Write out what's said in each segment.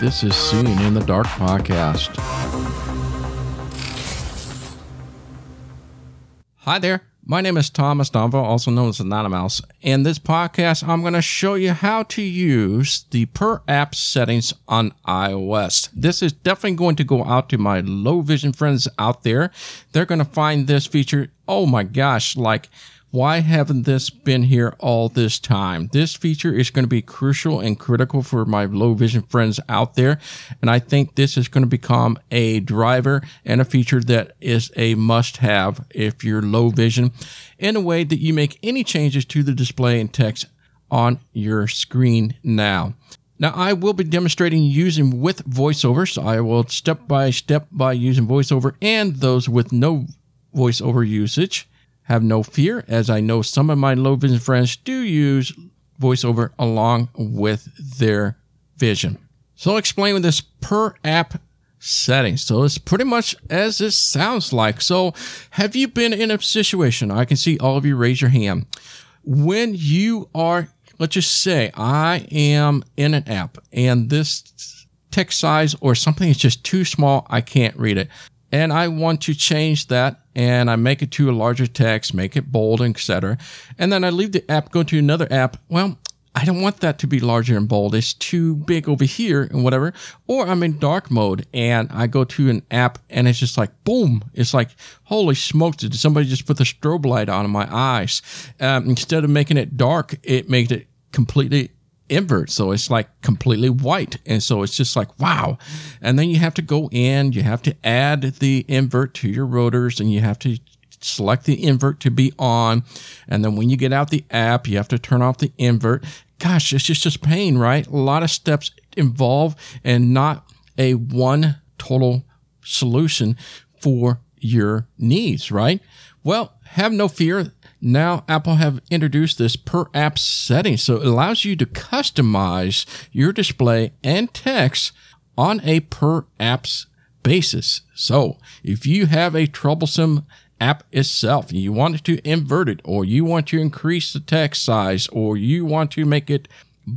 This is Seeing in the Dark podcast. Hi there. My name is Thomas Domville, also known as AnonyMouse. In this podcast, I'm going to show you how to use the per app settings on iOS. This is definitely going to go out to my low vision friends out there. They're going to find this feature, oh my gosh, like why haven't this been here all this time? This feature is going to be crucial and critical for my low vision friends out there. And I think this is going to become a driver and a feature that is a must have if you're low vision in a way that you make any changes to the display and text on your screen now. Now, I will be demonstrating using with voiceover, so I will step by step by using voiceover and those with no voiceover usage. Have no fear, as I know some of my low vision friends do use voiceover along with their vision. So I'll explain with this per app setting. So it's pretty much as it sounds like. So have you been in a situation? I can see all of you raise your hand. When you are, let's just say I am in an app and this text size or something is just too small, I can't read it. And I want to change that and I make it to a larger text, make it bold, etc. And then I leave the app, go to another app. Well, I don't want that to be larger and bold. It's too big over here and whatever. Or I'm in dark mode and I go to an app and it's just like boom. It's like holy smokes! Did somebody just put the strobe light on in my eyes? Um, instead of making it dark, it makes it completely invert. So it's like completely white. And so it's just like, wow. And then you have to go in, you have to add the invert to your rotors and you have to select the invert to be on. And then when you get out the app, you have to turn off the invert. Gosh, it's just, just pain, right? A lot of steps involved and not a one total solution for your needs, right? Well, have no fear now Apple have introduced this per app setting. So it allows you to customize your display and text on a per apps basis. So if you have a troublesome app itself, you want to invert it, or you want to increase the text size, or you want to make it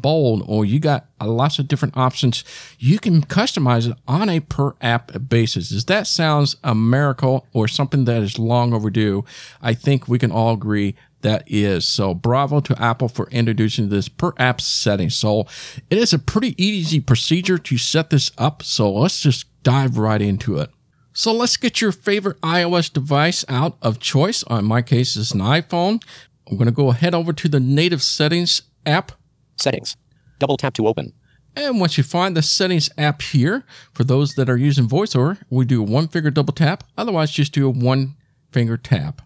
bold or you got lots of different options you can customize it on a per app basis. Does that sounds a miracle or something that is long overdue? I think we can all agree that is. So bravo to apple for introducing this per app setting. So it is a pretty easy procedure to set this up. So let's just dive right into it. So let's get your favorite ios device out of choice. In my case it's an iphone. I'm going to go ahead over to the native settings app Settings. Double tap to open. And once you find the settings app here, for those that are using VoiceOver, we do a one finger double tap. Otherwise, just do a one finger tap.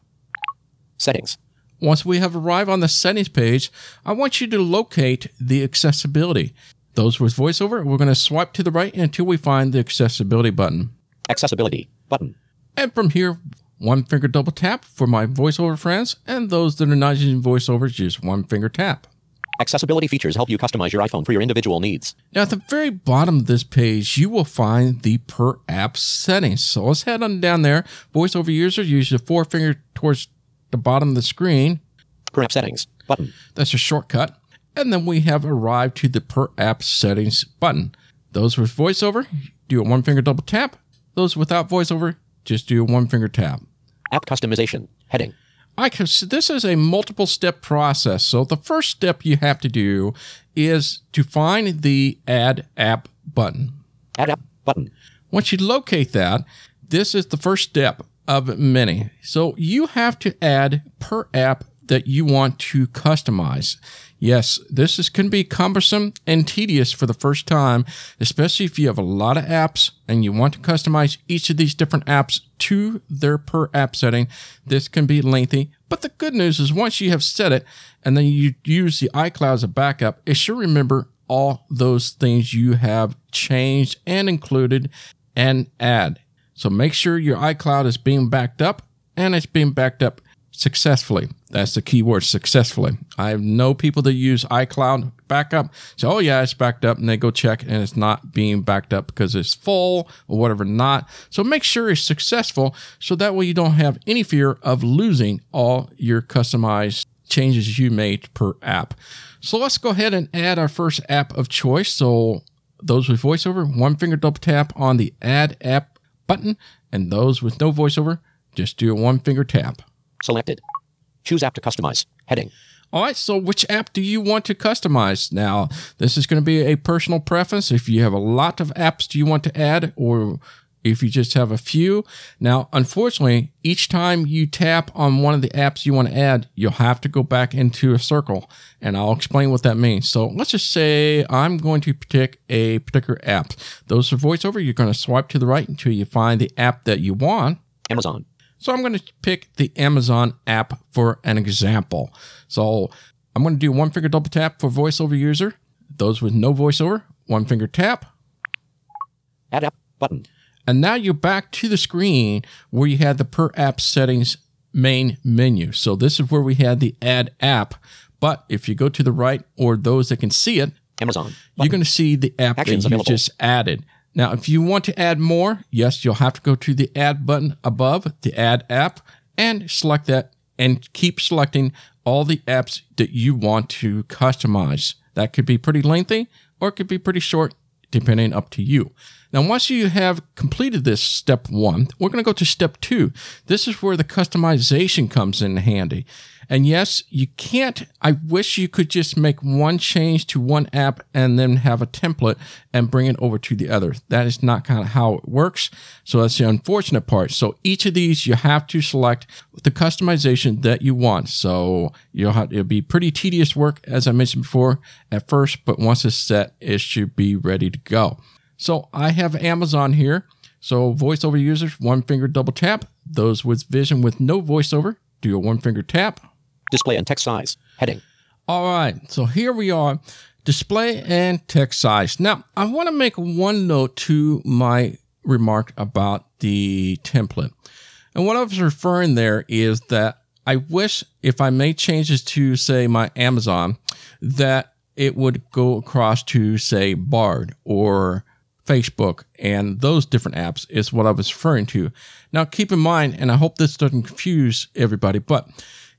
Settings. Once we have arrived on the settings page, I want you to locate the accessibility. Those with VoiceOver, we're going to swipe to the right until we find the accessibility button. Accessibility button. And from here, one finger double tap for my VoiceOver friends, and those that are not using VoiceOver, just one finger tap. Accessibility features help you customize your iPhone for your individual needs. Now, at the very bottom of this page, you will find the per app settings. So let's head on down there. VoiceOver user use the four finger towards the bottom of the screen. Per app settings button. That's a shortcut. And then we have arrived to the per app settings button. Those with VoiceOver, do a one finger double tap. Those without VoiceOver, just do a one finger tap. App customization heading. I can, this is a multiple step process. So the first step you have to do is to find the add app button. Add app button. Once you locate that, this is the first step of many. So you have to add per app that you want to customize. Yes, this is, can be cumbersome and tedious for the first time, especially if you have a lot of apps and you want to customize each of these different apps to their per app setting. This can be lengthy, but the good news is once you have set it and then you use the iCloud as a backup, it should remember all those things you have changed and included and add. So make sure your iCloud is being backed up and it's being backed up successfully. That's the key word, successfully. I know people that use iCloud backup. So, oh yeah, it's backed up and they go check and it's not being backed up because it's full or whatever not. So make sure it's successful so that way you don't have any fear of losing all your customized changes you made per app. So let's go ahead and add our first app of choice. So Those with voiceover, one finger double tap on the Add App button, and those with no voiceover, just do a one finger tap. Selected. Choose app to customize. Heading. All right, so which app do you want to customize? Now, this is going to be a personal preference. If you have a lot of apps do you want to add, or if you just have a few. Now, unfortunately, each time you tap on one of the apps you want to add, you'll have to go back into a circle, and I'll explain what that means. So let's just say I'm going to pick a particular app. Those for voiceover, you're going to swipe to the right until you find the app that you want. Amazon. So I'm going to pick the Amazon app for an example. So I'm going to do one finger double tap for voiceover user. Those with no voiceover, one finger tap. Add app button. And now you're back to the screen where you had the per app settings main menu. So this is where we had the add app. But if you go to the right or those that can see it, Amazon. you're going to see the app Actions that you available. just added. Now, if you want to add more, yes, you'll have to go to the add button above the add app and select that and keep selecting all the apps that you want to customize. That could be pretty lengthy or it could be pretty short, depending up to you. Now, once you have completed this step one, we're going to go to step two. This is where the customization comes in handy. And yes, you can't, I wish you could just make one change to one app and then have a template and bring it over to the other. That is not kind of how it works. So that's the unfortunate part. So each of these, you have to select the customization that you want. So you'll have, it'll be pretty tedious work, as I mentioned before at first, but once it's set, it should be ready to go. So I have Amazon here. So voiceover users, one finger double tap. Those with vision with no voiceover, do a one finger tap. Display and text size. Heading. All right, so here we are, display and text size. Now, I want to make one note to my remark about the template. And what I was referring there is that I wish if I made changes to, say, my Amazon, that it would go across to, say, Bard or Facebook and those different apps is what I was referring to. Now, keep in mind, and I hope this doesn't confuse everybody, but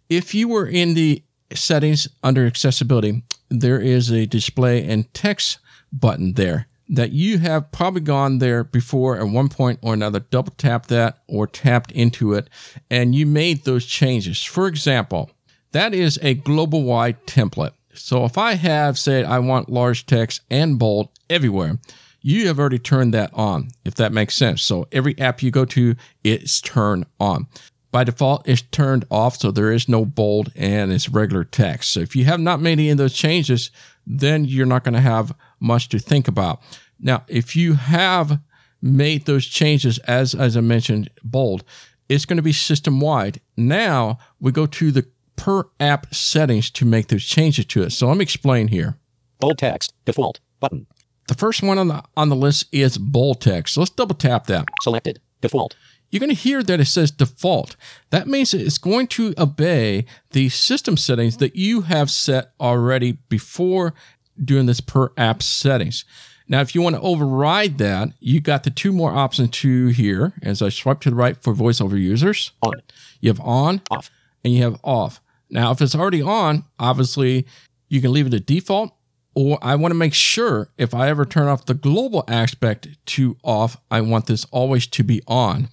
if you were in the settings under accessibility, there is a display and text button there that you have probably gone there before at one point or another, double tap that or tapped into it, and you made those changes. For example, that is a global wide template. So if I have said I want large text and bold everywhere, you have already turned that on, if that makes sense. So every app you go to, it's turned on. By default, it's turned off, so there is no bold and it's regular text. So if you have not made any of those changes, then you're not going to have much to think about. Now, if you have made those changes, as as I mentioned, bold, it's going to be system wide. Now we go to the per app settings to make those changes to it. So let me explain here. Bold text. Default. Button. The first one on the on the list is bold text. So let's double tap that. Selected. Default. You're going to hear that it says default. That means it's going to obey the system settings that you have set already before doing this per app settings. Now, if you want to override that, you got the two more options to here. As I swipe to the right for voiceover users, On. you have on Off. and you have off. Now, if it's already on, obviously you can leave it at default, or I want to make sure if I ever turn off the global aspect to off, I want this always to be on.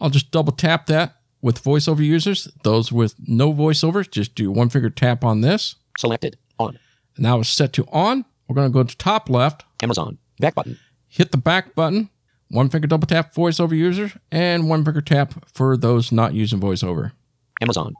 I'll just double tap that with voiceover users. Those with no voiceover, just do one finger tap on this. Selected. On. Now it's set to on. We're going to go to top left, Amazon. Back button. hit the back button, one finger double tap voiceover users, and one finger tap for those not using voiceover. Amazon.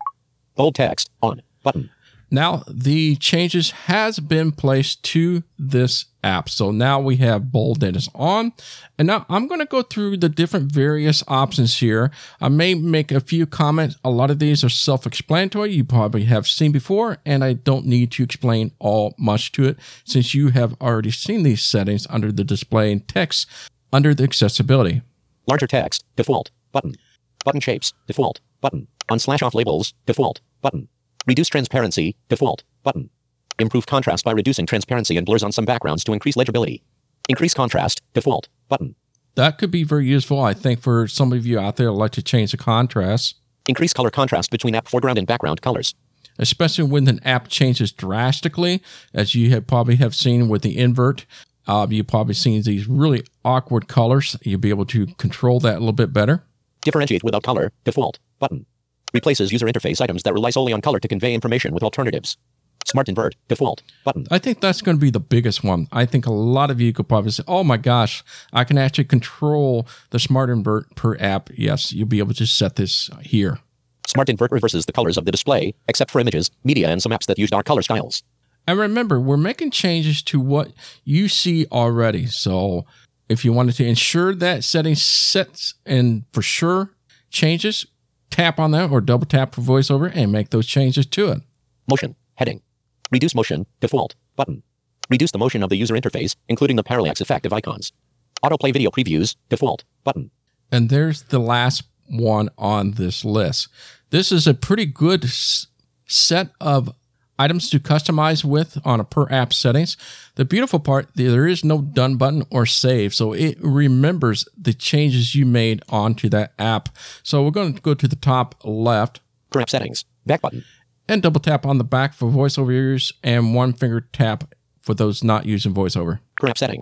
Bold text. On. Button. Now the changes has been placed to this app. So now we have bold that is on. And now I'm going to go through the different various options here. I may make a few comments. A lot of these are self-explanatory. You probably have seen before, and I don't need to explain all much to it since you have already seen these settings under the display and text under the accessibility. Larger text. Default. Button. Button shapes. Default. Button. On slash off labels. Default. Button. Reduce transparency. Default. Button. Improve contrast by reducing transparency and blurs on some backgrounds to increase legibility. Increase contrast. Default. Button. That could be very useful, I think, for some of you out there who like to change the contrast. Increase color contrast between app foreground and background colors. especially when an app changes drastically, as you have probably have seen with the invert Uh, you probably seen these really awkward colors. You'll be able to control that a little bit better. Differentiate without color, default, button. Replaces user interface items that rely solely on color to convey information with alternatives. Smart invert, default, button. I think that's going to be the biggest one. I think a lot of you could probably say, oh my gosh, I can actually control the smart invert per app. Yes, you'll be able to set this here. Smart invert reverses the colors of the display, except for images, media, and some apps that use dark color styles. And remember, we're making changes to what you see already. So if you wanted to ensure that setting sets and for sure changes, tap on that or double tap for voiceover and make those changes to it. Motion, heading. Reduce motion, default, button. Reduce the motion of the user interface, including the parallax effect of icons. Autoplay video previews, default, button. And there's the last one on this list. This is a pretty good s- set of items to customize with on a per app settings. The beautiful part, there is no done button or save, so it remembers the changes you made onto that app. So we're going to go to the top left Per app settings, back button. and double tap on the back for voiceover users and one finger tap for those not using voiceover. Per app setting.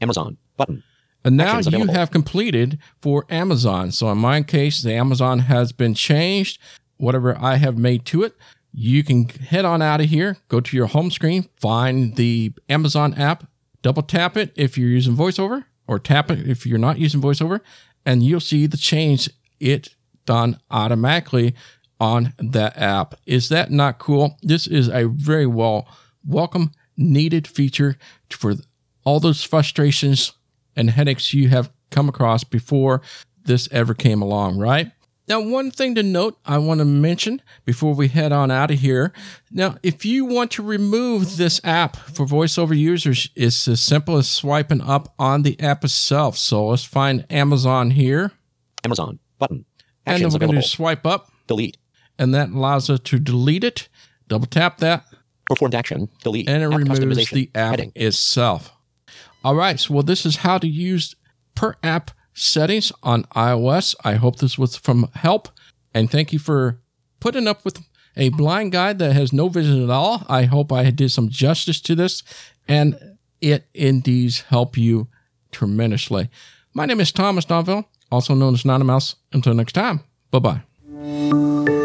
Amazon, button. And now Actions you available. have completed for Amazon. So in my case, the Amazon has been changed. Whatever I have made to it, you can head on out of here, go to your home screen, find the Amazon app, double tap it if you're using VoiceOver, or tap it if you're not using VoiceOver, and you'll see the change it done automatically on that app. Is that not cool? This is a very well welcome, needed feature for all those frustrations and headaches you have come across before this ever came along, right? Now, one thing to note I want to mention before we head on out of here. Now, if you want to remove this app for voiceover users, it's as simple as swiping up on the app itself. So let's find Amazon here. Amazon, button. And then we're going to swipe up, Delete. and that allows us to delete it. Double tap that, Performed action, delete. and it App removes the app Heading. itself. All right, so well, this is how to use per app settings on iOS. I hope this was from help, and thank you for putting up with a blind guy that has no vision at all. I hope I did some justice to this, and it indeed helped you tremendously. My name is Thomas Domville, also known as Nana Mouse. Until next time, bye bye.